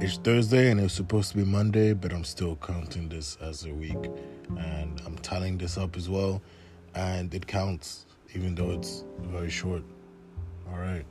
it's Thursday and it's supposed to be Monday, but I'm still counting this as a week. And I'm tallying this up as well. And it counts, even though it's very short. All right.